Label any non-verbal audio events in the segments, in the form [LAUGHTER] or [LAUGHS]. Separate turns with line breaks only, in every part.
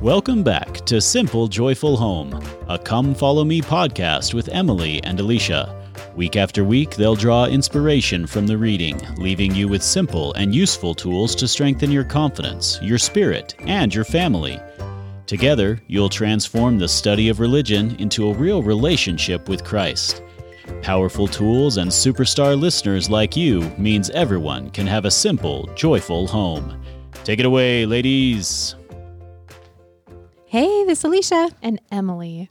Welcome back to Simple Joyful Home, a Come Follow Me podcast with Emily and Alisha. Week after week, they'll draw inspiration from the reading, leaving you with simple and useful tools to strengthen your confidence, your spirit, and your family. Together, you'll transform the study of religion into a real relationship with Christ. Powerful tools and superstar listeners like you means everyone can have a simple, joyful home. Take it away, ladies.
Hey, this is Alisha.
and Emily.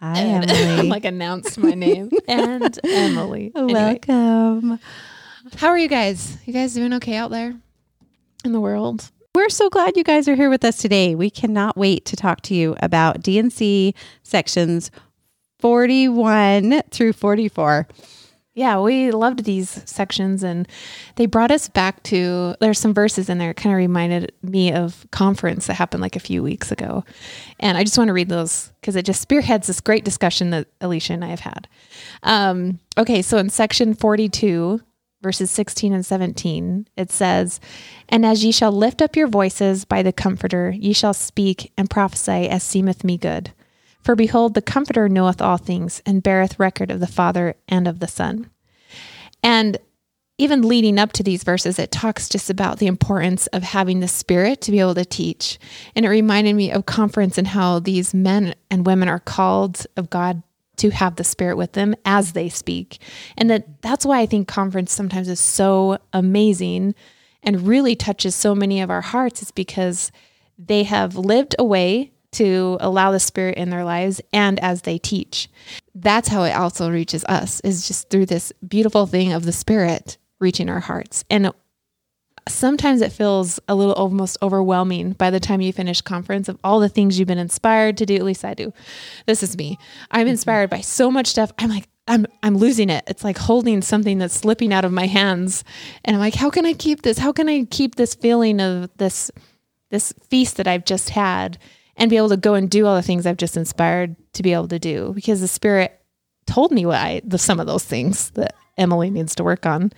Hi,
And- [LAUGHS]
Emily.
like announced my name [LAUGHS] and Emily. Anyway,
Welcome.
how are you guys? You guys doing okay out there in the world?
We're so glad you guys are here with us today. We cannot wait to talk to you about D&C sections 41 through 44.
Yeah, we loved these sections and they brought us back to there's some verses in there it kind of reminded me of conference that happened like a few weeks ago. And I just want to read those because it just spearheads this great discussion that Alisha and I have had. Um, okay, so in section 42, verses 16 and 17, it says, And as ye shall lift up your voices by the Comforter, ye shall speak and prophesy as seemeth me good. For behold, the Comforter knoweth all things, and beareth record of the Father and of the Son. And even leading up to these verses, it talks just about the importance of having the Spirit to be able to teach. And it reminded me of conference and how these men and women are called of God to have the Spirit with them as they speak. And that that's why I think conference sometimes is so amazing and really touches so many of our hearts, is because they have lived a way to allow the spirit in their lives and as they teach. That's how it also reaches us is just through this beautiful thing of the spirit reaching our hearts. And sometimes it feels a little almost overwhelming by the time you finish conference of all the things you've been inspired to do. At least i do. This is me. I'm mm-hmm. inspired by so much stuff. I'm like I'm I'm losing it. It's like holding something that's slipping out of my hands. And I'm like, how can I keep this? How can I keep this feeling of this this feast that I've just had and be able to go and do all the things I've just inspired to be able to do because the spirit told me what I the some of those things that Emily needs to work on.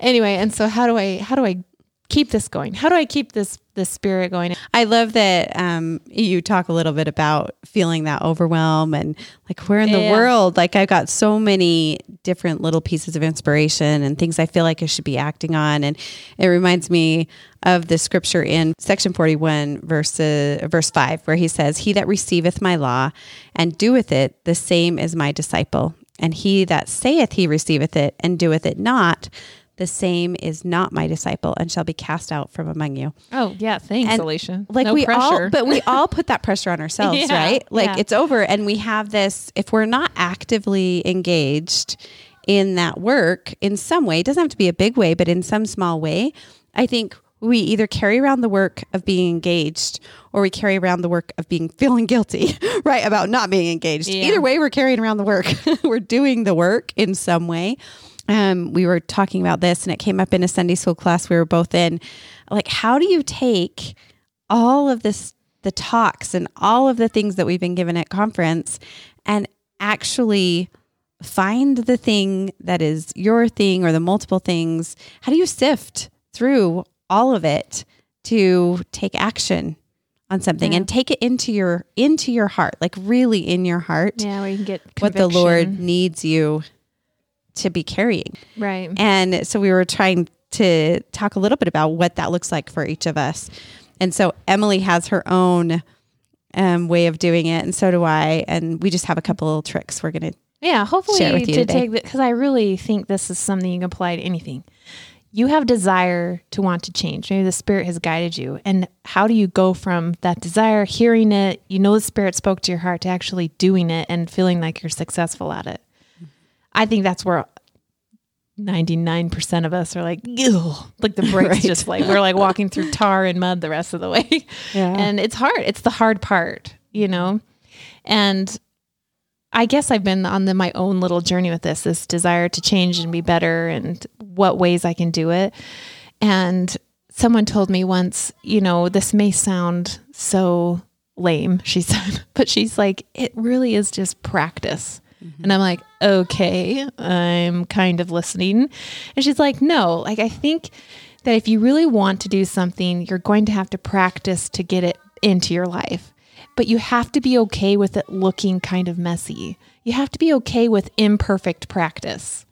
Anyway, and so how do I how do I keep this going? How do I keep this this spirit going?
I love that um, you talk a little bit about feeling that overwhelm and like where in the
Yeah.
world. Like I've got so many different little pieces of inspiration and things I feel like I should be acting on. And it reminds me of the scripture in section 41, verse, uh, verse 5, where he says, He that receiveth my law and doeth it, the same is my disciple. And he that saith he receiveth it and doeth it not, the same is not my disciple and shall be cast out from among you
Oh yeah, thanks,
And,
Alisha.
like
no
we
pressure.
all but we all [LAUGHS] put that pressure on ourselves
Yeah,
right like
yeah.
it's over and we have this if we're not actively engaged in that work in some way it doesn't have to be a big way but in some small way i think we either carry around the work of being engaged or we carry around the work of being feeling guilty [LAUGHS] right about not being engaged
Yeah.
either way we're carrying around the work [LAUGHS] we're doing the work in some way um, we were talking about this and it came up in a sunday school class we were both in. Like how do you take all of this the talks and all of the things that we've been given at conference and actually find the thing that is your thing or the multiple things? How do you sift through all of it to take action on something
Yeah.
and take it into your into your heart like really in your heart
yeah, we can get
what the lord needs you to be carrying
right.
and so we were trying to talk a little bit about what that looks like for each of us. And so Emily has her own um, way of doing it, and so do I. And we just have a couple little tricks we're going to.
Yeah, hopefully
share with you
to
today.
take because I really think this is something you can apply to anything. You have desire to want to change. Maybe the spirit has guided you, and how do you go from that desire, hearing it, you know the spirit spoke to your heart, to actually doing it and feeling like you're successful at it? I think that's where. 99% of us are like, Ew. like the [LAUGHS] brakes
Right.
just like, we're like walking through [LAUGHS] tar and mud the rest of the way.
Yeah.
And it's hard. It's the hard part, you know? And I guess I've been on the, my own little journey with this, this desire to change and be better and what ways I can do it. And someone told me once, you know, this may sound so lame, she said, [LAUGHS] but she's like, it really is just practice. And I'm like, okay, I'm kind of listening. And she's like, no, like, I think that if you really want to do something, you're going to have to practice to get it into your life. but you have to be okay with it looking kind of messy. You have to be okay with imperfect practice.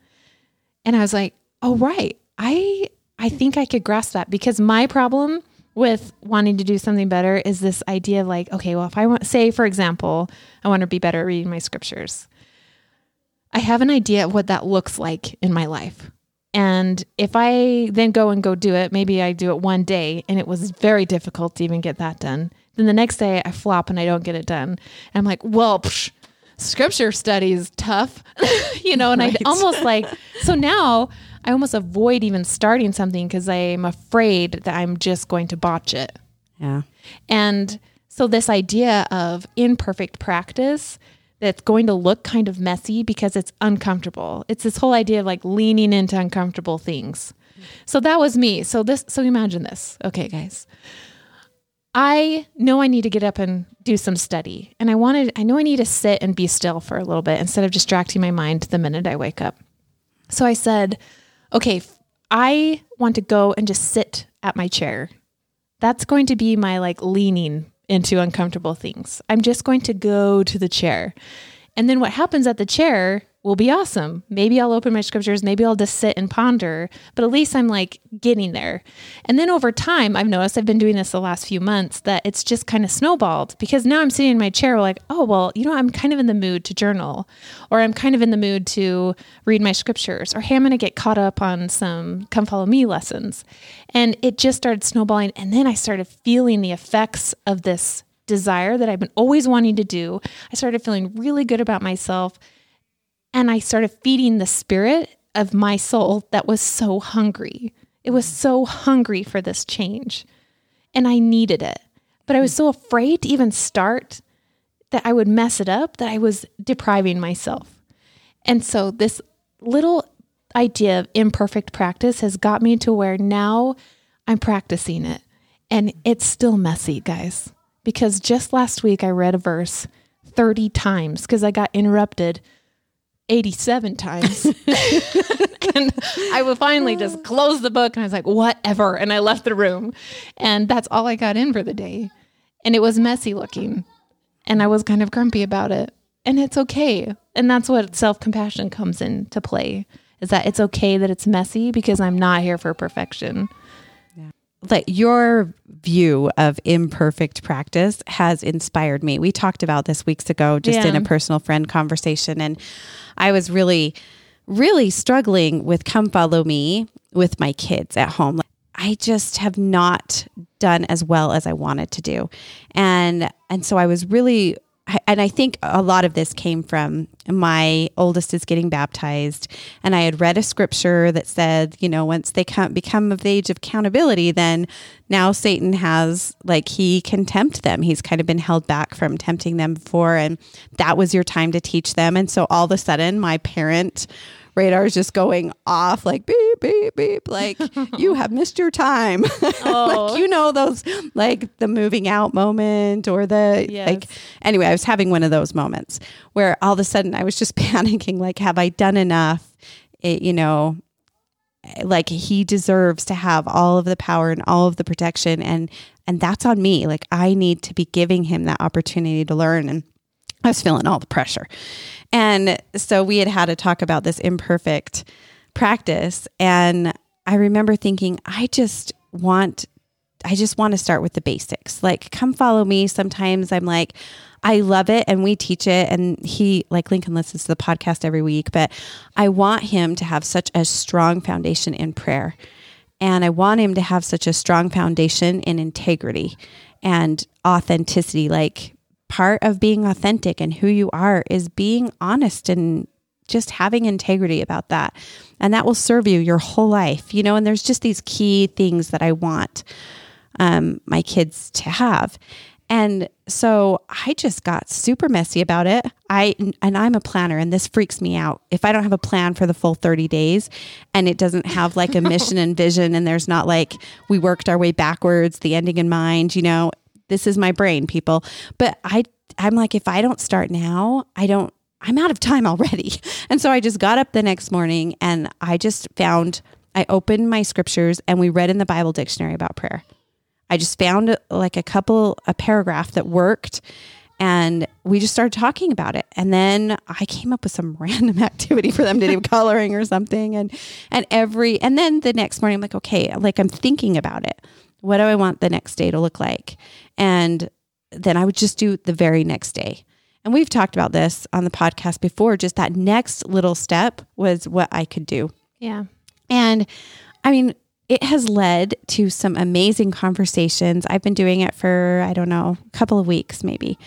And I was like, "Oh right. I I think I could grasp that because my problem with wanting to do something better is this idea of like, okay, well, if I want say for example, I want to be better at reading my scriptures. I have an idea of what that looks like in my life. And if I then go and go do it, maybe I do it one day and it was very difficult to even get that done. Then the next day I flop and I don't get it done. And I'm like, well, psh, scripture study is tough, [LAUGHS] you know, and [LAUGHS] right. I almost like, so now I almost avoid even starting something because I'm afraid that I'm just going to botch it.
Yeah.
And so this idea of imperfect practice that's going to look kind of messy because it's uncomfortable. It's this whole idea of like leaning into uncomfortable things. So that was me. So this so imagine this. Okay, guys. I know I need to get up and do some study. And I wanted I know I need to sit and be still for a little bit instead of distracting my mind the minute I wake up. So I said, "Okay, I want to go and just sit at my chair. That's going to be my like leaning into uncomfortable things. I'm just going to go to the chair. And then what happens at the chair will be awesome. Maybe I'll open my scriptures, maybe I'll just sit and ponder, but at least I'm like getting there. And then over time, I've noticed I've been doing this the last few months that it's just kind of snowballed because now I'm sitting in my chair like, oh, well, you know, I'm kind of in the mood to journal or I'm kind of in the mood to read my scriptures or hey, I'm going to get caught up on some come follow me lessons. And it just started snowballing. And then I started feeling the effects of this desire that I've been always wanting to do. I started feeling really good about myself and I started feeding the spirit of my soul that was so hungry. It was so hungry for this change. And I needed it. But I was so afraid to even start that I would mess it up that I was depriving myself. And so this little idea of imperfect practice has got me to where now I'm practicing it. And it's still messy, guys, because just last week I read a verse 30 times because I got interrupted 87 times. [LAUGHS] and I would finally just close the book and I was like, whatever. And I left the room. And that's all I got in for the day. And it was messy looking. And I was kind of grumpy about it. And it's okay. And that's what self compassion comes into play is that it's okay that it's messy because I'm not here for perfection
like your view of imperfect practice has inspired me. We talked about this weeks ago just yeah. in a personal friend conversation and I was really really struggling with come follow me with my kids at home. I just have not done as well as I wanted to do. And and so I was really and I think a lot of this came from my oldest is getting baptized, and I had read a scripture that said, you know, once they come become of age of accountability, then now Satan has like he can tempt them. He's kind of been held back from tempting them before, and that was your time to teach them. And so all of a sudden, my parent radar is just going off like beep beep beep like [LAUGHS] you have missed your time [LAUGHS] oh. like you know those like the moving out moment or the yes. like anyway i was having one of those moments where all of a sudden i was just [LAUGHS] panicking like have i done enough it, you know eh, like he deserves to have all of the power and all of the protection and and that's on me like i need to be giving him that opportunity to learn and I was feeling all the pressure. And so we had had to talk about this imperfect practice. And I remember thinking, I just want, I just want to start with the basics. Like, come follow me. Sometimes I'm like, I love it and we teach it. And he, like Lincoln, listens to the podcast every week, but I want him to have such a strong foundation in prayer. And I want him to have such a strong foundation in integrity and authenticity. Like, part of being authentic and who you are is being honest and just having integrity about that. And that will serve you your whole life, you know. And there's just these key things that I want um, my kids to have. And so I just got super messy about it. I and I'm a planner and this freaks me out. If I don't have a plan for the full 30 days and it doesn't have like a [LAUGHS] mission and vision and there's not like we worked our way backwards, the ending in mind, you know, this is my brain, people. But I I'm like if I don't start now, I don't I'm out of time already. [LAUGHS] And so I just got up the next morning and I just found I opened my scriptures and we read in the Bible dictionary about prayer. I just found like a couple, a paragraph that worked and we just started talking about it and then i came up with some [LAUGHS] random activity for them to do [LAUGHS] coloring or something and and every and then the next morning i'm like okay like i'm thinking about it what do i want the next day to look like and then i would just do the very next day and we've talked about this on the podcast before just that next little step was what i could do
Yeah.
and I mean, it has led to some amazing conversations. I've been doing it for, I don't know, a couple of weeks maybe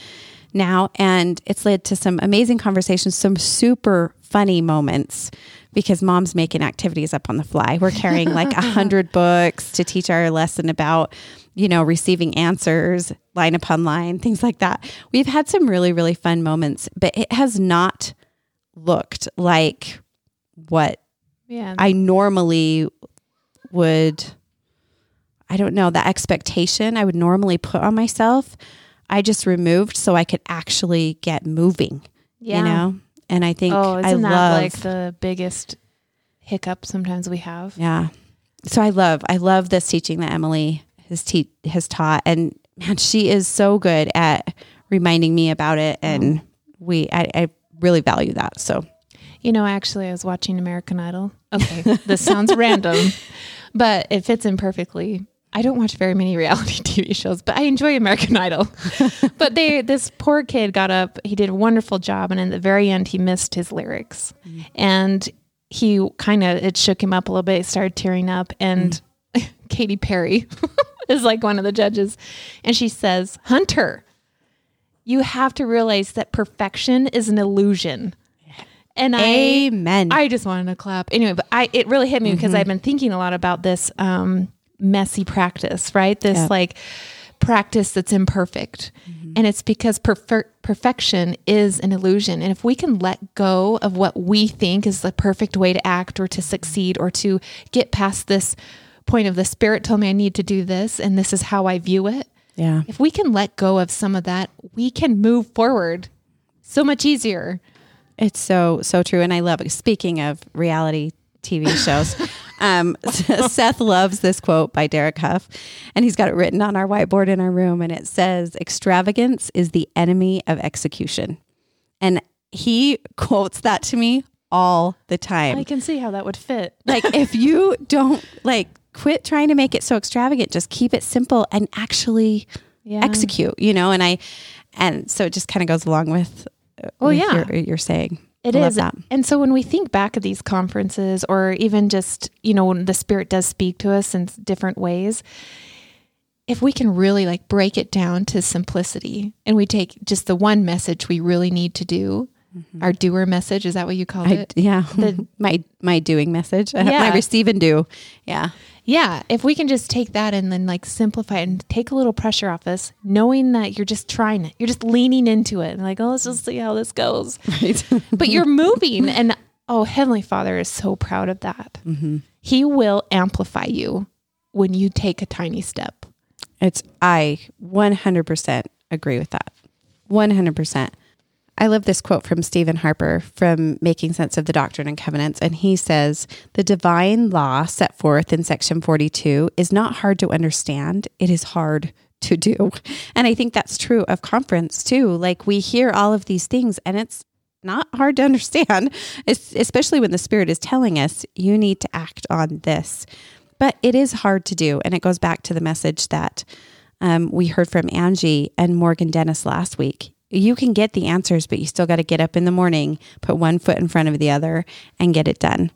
now. And it's led to some amazing conversations, some super funny moments because mom's making activities up on the fly. We're carrying like a [LAUGHS] hundred books to teach our lesson about, you know, receiving answers line upon line, things like that. We've had some really, really fun moments, but it has not looked like what
Yeah.
I normally would I don't know, the expectation I would normally put on myself, I just removed so I could actually get moving.
yeah.
You know? And I think
Oh,
I love
like the biggest hiccup sometimes we have?
Yeah. So I love I love this teaching that Emily has te- has taught and man, she is so good at reminding me about it and oh. we I, I really value that. So
You know, actually, I was watching American Idol. Okay, [LAUGHS] this sounds random, [LAUGHS] but it fits in perfectly. I don't watch very many reality [LAUGHS] TV shows, but I enjoy American [LAUGHS] Idol. [LAUGHS] but they, this poor kid got up. He did a wonderful job, and in the very end, he missed his lyrics, and he kind of it shook him up a little bit. He started tearing up, and Katy Perry is like one of the judges, and she says, "Hunter, you have to realize that perfection is an illusion." And I
Amen.
I just wanted to clap. Anyway, but I it really hit me because
Mm-hmm.
I've been thinking a lot about this um, messy practice, right? This
Yeah.
like practice that's imperfect.
Mm-hmm.
And it's because perfer- perfection is an illusion. And if we can let go of what we think is the perfect way to act or to succeed or to get past this point of the spirit told me I need to do this and this is how I view it.
yeah.
If we can let go of some of that, we can move forward so much easier.
It's so so true, and I love it. Speaking of reality TV shows, um, [LAUGHS] Seth loves this quote by Derek Hough, and he's got it written on our whiteboard in our room, and it says, "Extravagance is the enemy of execution," and he quotes that to me all the time.
I can see how that would fit. [LAUGHS]
like if you don't like quit trying to make it so extravagant, just keep it simple and actually
Yeah.
execute. You know, and I and so it just kind of goes along with.
Oh,
with
yeah.
your, you're saying
It
I
is. And so when we think back at these conferences or even just, you know, when the spirit does speak to us in different ways, if we can really like break it down to simplicity and we take just the one message we really need to do, our doer message, is that what you called
Mm-hmm. I,
it?
yeah, [LAUGHS]
The- [LAUGHS]
my my doing message, [LAUGHS] my
Yeah.
receive and do. Yeah,
Yeah. If we can just take that and then like simplify it and take a little pressure off us, knowing that you're just trying it, you're just leaning into it and like, oh, let's just see how this goes.
right.
but you're moving and oh heavenly father is so proud of that he will amplify you when you take a tiny step
it's I 100% agree with that. 100%. I love this quote from Steven Harper from Making Sense of the Doctrine and Covenants. And he says, The divine law set forth in section 42 is not hard to understand, it is hard to do. And I think that's true of conference too. Like we hear all of these things and it's not hard to understand, [LAUGHS] es- especially when the Spirit is telling us you need to act on this. But it is hard to do. And it goes back to the message that um, we heard from Angie and Morgan Dennis last week. You can get the answers, but you still got to get up in the morning, put one foot in front of the other, and get it done.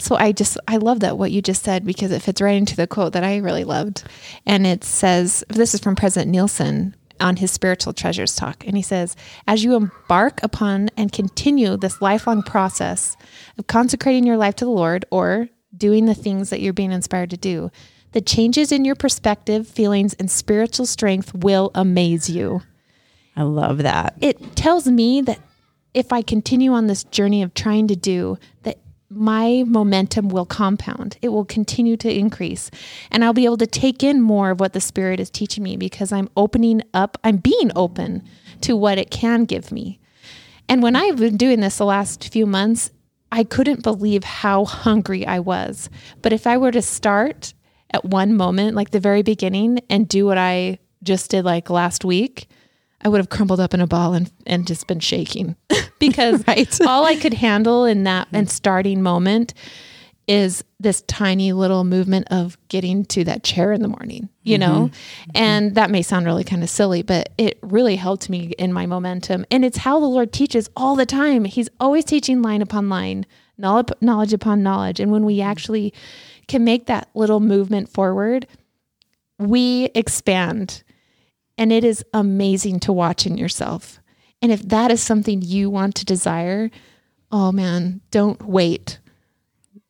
so i just i love that what you just said because it fits right into the quote that i really loved. And it says this is from president Nelson on his spiritual treasures talk. And he says as you embark upon and continue this lifelong process of consecrating your life to the lord or doing the things that you're being inspired to do the changes in your perspective feelings and spiritual strength will amaze you
I love that.
it tells me that if I continue on this journey of trying to do that my momentum will compound. It will continue to increase and I'll be able to take in more of what the spirit is teaching me because I'm opening up, I'm being open to what it can give me. And when I've been doing this the last few months, I couldn't believe how hungry I was. But if I were to start at one moment, like the very beginning, and do what I just did like last week, I would have crumbled up in a ball and, and just been shaking [LAUGHS] because
Right. [LAUGHS]
all I could handle in that and starting moment is this tiny little movement of getting to that chair in the morning, you mm-hmm. know? Mm-hmm. And that may sound really kind of silly, but it really helped me in my momentum. And it's how the Lord teaches all the time. He's always teaching line upon line, knowledge, knowledge upon knowledge. And when we mm-hmm. actually can make that little movement forward, we expand. And it is amazing to watch in yourself. And if that is something you want to desire, oh man, don't wait.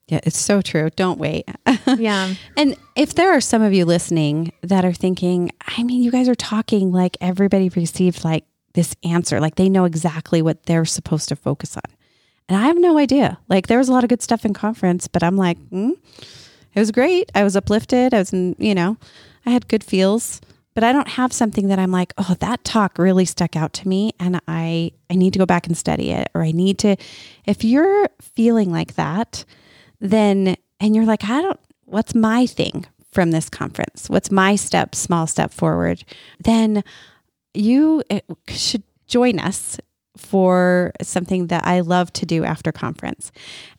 Yeah, it's so true. Don't wait. [LAUGHS]
Yeah.
And if there are some of you listening that are thinking, I mean, you guys are talking like everybody received like this answer, like they know exactly what they're supposed to focus on. And I have no idea. Like there was a lot of good stuff in conference, but I'm like, mm, it was great. I was uplifted. I was you know, I had good feels, but I don't have something that I'm like, oh, that talk really stuck out to me and I I need to go back and study it or I need to if you're feeling like that, then and you're like, I don't what's my thing from this conference? What's my step, small step forward? Then you should join us for something that I love to do after conference.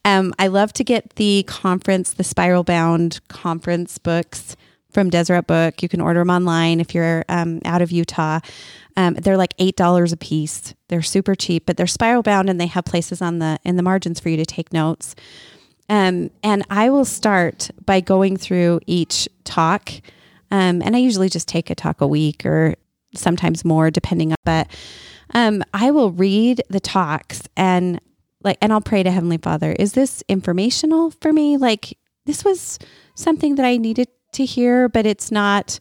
Um, I love to get the conference, the spiral bound conference books from Deseret Book. You can order them online if you're um, out of Utah. Um, they're like eight dollars a piece. They're super cheap, but they're spiral bound and they have places on the in the margins for you to take notes. Um, and I will start by going through each talk. Um, and I usually just take a talk a week or sometimes more, depending on. But um, I will read the talks and like, and I'll pray to Heavenly Father. Is this informational for me? Like, this was something that I needed to hear, but it's not.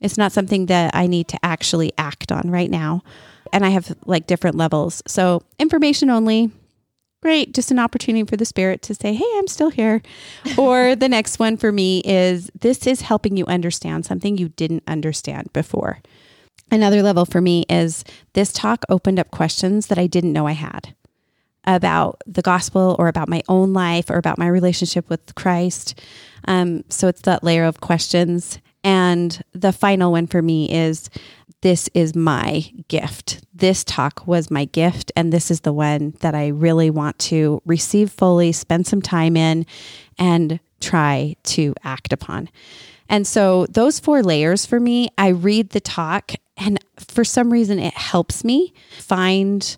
It's not something that I need to actually act on right now. And I have like different levels. So information only, great just an opportunity for the spirit to say hey i'm still here [LAUGHS] or the next one for me is this is helping you understand something you didn't understand before another level for me is this talk opened up questions that i didn't know i had about the gospel or about my own life or about my relationship with christ um, so it's that layer of questions and the final one for me is this is my gift. This talk was my gift, and this is the one that I really want to receive fully, spend some time in, and try to act upon. And so, those four layers for me, I read the talk, and for some reason, it helps me find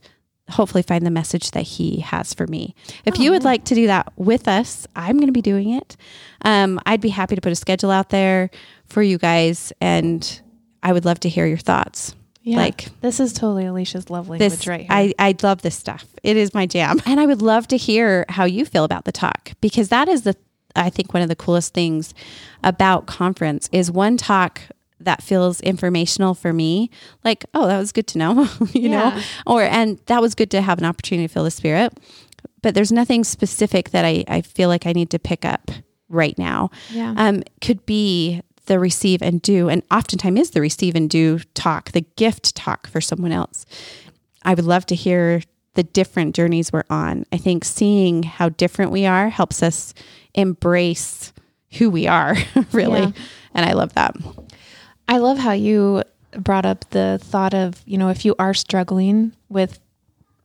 hopefully find the message that he has for me. If you would like to do that with us, I'm going to be doing it. Um, I'd be happy to put a schedule out there for you guys, and I would love to hear your thoughts.
Yeah.
Like
this is totally Alisha's love language
this,
right here.
I, I love this stuff. It is my jam, [LAUGHS] and I would love to hear how you feel about the talk because that is the I think one of the coolest things about conference is one talk that feels informational for me like oh that was good to know [LAUGHS] you know or and that was good to have an opportunity to feel the spirit but there's nothing specific that I, I feel like I need to pick up right now
Yeah.
um, could be the receive and do and oftentimes is the receive and do talk the gift talk for someone else I would love to hear the different journeys we're on. I think seeing how different we are helps us embrace who we are, [LAUGHS] really.
Yeah.
And I love that.
I love how you brought up the thought of, you know, if you are struggling with,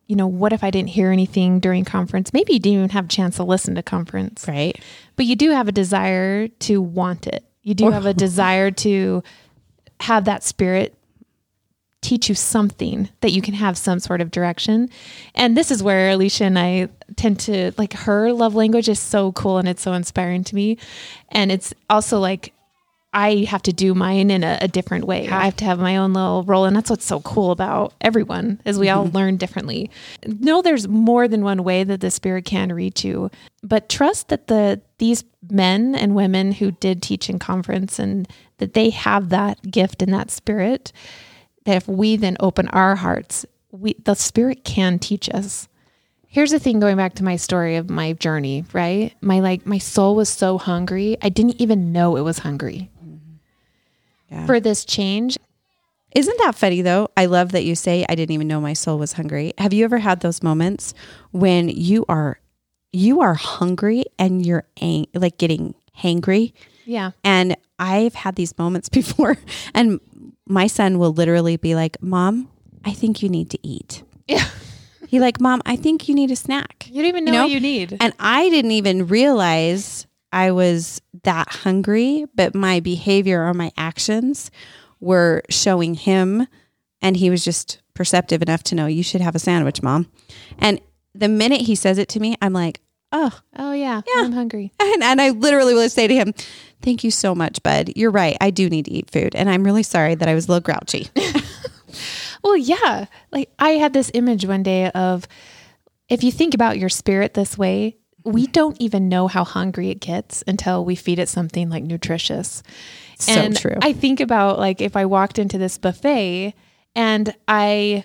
you know, what if I didn't hear anything during conference? Maybe you didn't even have a chance to listen to conference,
Right.
but you do have a desire to want it. You do have a [LAUGHS] desire to have that spirit teach you something that you can have some sort of direction. And this is where Alisha and I tend to like her love language is so cool and it's so inspiring to me. And it's also like I have to do mine in a, a different way. I have to have my own little role. And that's what's so cool about everyone is we all mm-hmm. learn differently. No, there's more than one way that the spirit can reach you, but trust that the these men and women who did teach in conference and that they have that gift and that spirit that if we then open our hearts, we the spirit can teach us. Here's the thing going back to my story of my journey, right? My like my soul was so hungry. I didn't even know it was hungry
Yeah.
for this change.
Isn't that funny though? I love that you say I didn't even know my soul was hungry. Have you ever had those moments when you are you are hungry and you're ang- like getting hangry
Yeah.
And I've had these moments [LAUGHS] before, and my son will literally be like, Mom, I think you need to eat.
Yeah.
He like, Mom, I think you need a snack.
You don't even know,
You know?
what you need.
And I didn't even realize I was that hungry, but my behavior or my actions were showing him. And he was just perceptive enough to know you should have a sandwich, mom. And the minute he says it to me, I'm like, oh,
oh yeah.
Yeah.
I'm hungry. [LAUGHS]
and, and I literally will say to him, thank you so much, bud. You're right. I do need to eat food. And I'm really sorry that I was a little grouchy. [LAUGHS]
Well, yeah. Like I had this image one day of if you think about your spirit this way, we don't even know how hungry it gets until we feed it something like nutritious.
So
and
true.
I think about like if I walked into this buffet and I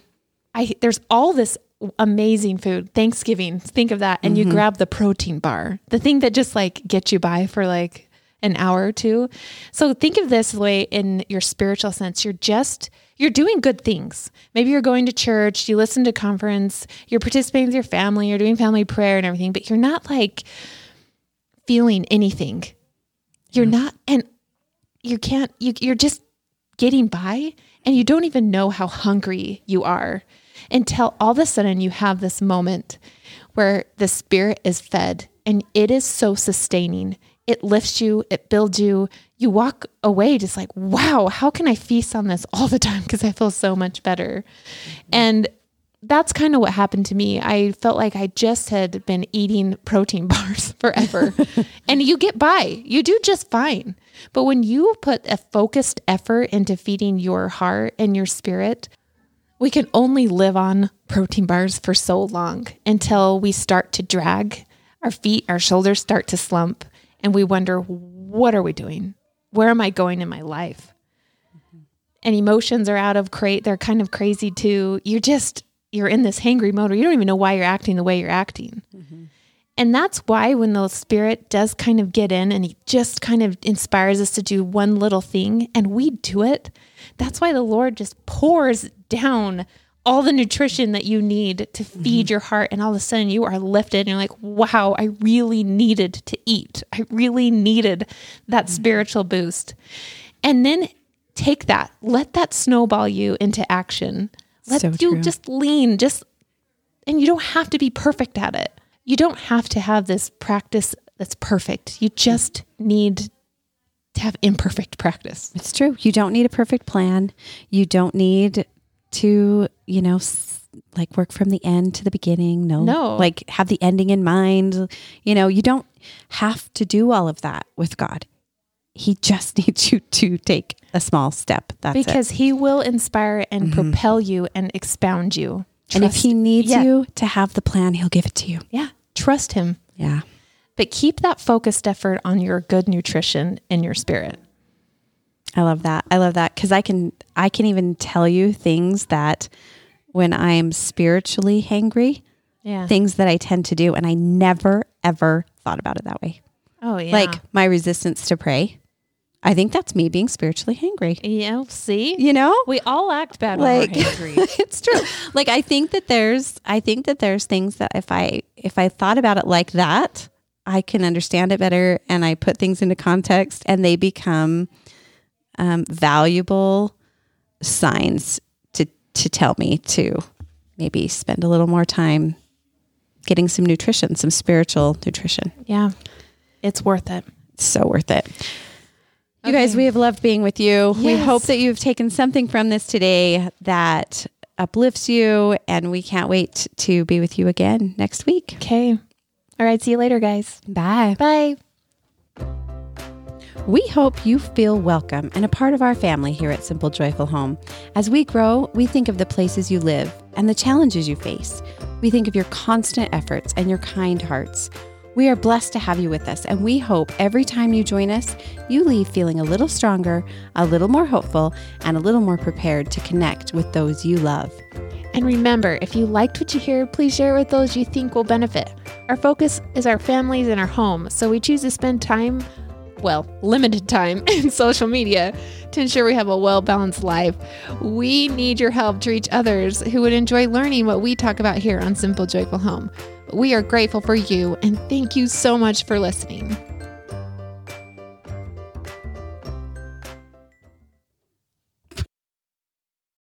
I there's all this amazing food. Thanksgiving, think of that and you mm-hmm. grab the protein bar. The thing that just like gets you by for like an hour or two. So think of this way in your spiritual sense. You're just you're doing good things. Maybe you're going to church, you listen to conference, you're participating with your family, you're doing family prayer and everything, but you're not like feeling anything. You're not and you can't you you're just getting by and you don't even know how hungry you are until all of a sudden you have this moment where the spirit is fed and it is so sustaining. It lifts you, it builds you. You walk away just like, wow, how can I feast on this all the time? Because I feel so much better. And that's kind of what happened to me. I felt like I just had been eating protein [LAUGHS] bars forever. [LAUGHS] and you get by, you do just fine. But when you put a focused effort into feeding your heart and your spirit, we can only live on protein bars for so long until we start to drag our feet, our shoulders start to slump, and we wonder, what are we doing? Where am I going in my life? And emotions are out of crate. They're kind of crazy too. You're just, you're in this hangry mode or you don't even know why you're acting the way you're acting. And that's why when the spirit does kind of get in and he just kind of inspires us to do one little thing and we do it, that's why the Lord just pours down all the nutrition that you need to feed mm-hmm. your heart. And all of a sudden you are lifted and you're like, wow, I really needed to eat. I really needed that mm-hmm. spiritual boost. And then take that, let that snowball you into action. Let
So
you
true.
just lean, just and you don't have to be perfect at it. You don't have to have this practice that's perfect. You just need to have imperfect practice.
It's true. You don't need a perfect plan. You don't need to, you know, s- like work from the end to the beginning. No,
No.
like have the ending in mind. You know, you don't have to do all of that with God. He just [LAUGHS] needs you to take a small step. That's it.
because he will inspire and mm-hmm. propel you and expound you.
And if he needs
yeah.
you to have the plan, he'll give it to you.
yeah, trust him.
Yeah.
But keep that focused effort on your good nutrition in your spirit.
I love that. I love that because I can I can even tell you things that when I am spiritually hangry,
Yeah.
things that I tend to do, and I never ever thought about it that way.
oh yeah.
Like my resistance to pray. I think that's me being spiritually hangry.
yeah, see?
You know,
We all act bad
like
when we're hangry. [LAUGHS]
it's true. Like I think that there's I think that there's things that if I if I thought about it like that, I can understand it better and I put things into context and they become um, valuable signs to to tell me to maybe spend a little more time getting some nutrition, some spiritual nutrition.
yeah. It's worth it.
It's so worth it. You guys, we have loved being with you. We hope that you've taken something from this today that uplifts you, and we can't wait to be with you again next week.
Okay. All right. See you later, guys.
Bye.
Bye.
We hope you feel welcome and a part of our family here at Simple Joyful Home. As we grow, we think of the places you live and the challenges you face. We think of your constant efforts and your kind hearts. We are blessed to have you with us, and we hope every time you join us, you leave feeling a little stronger, a little more hopeful, and a little more prepared to connect with those you love.
And remember, if you liked what you hear, please share it with those you think will benefit. Our focus is our families and our home, so we choose to spend time, well, limited time [LAUGHS] in social media to ensure we have a well balanced life. We need your help to reach others who would enjoy learning what we talk about here on Simple Joyful Home. We are grateful for you and thank you so much for listening.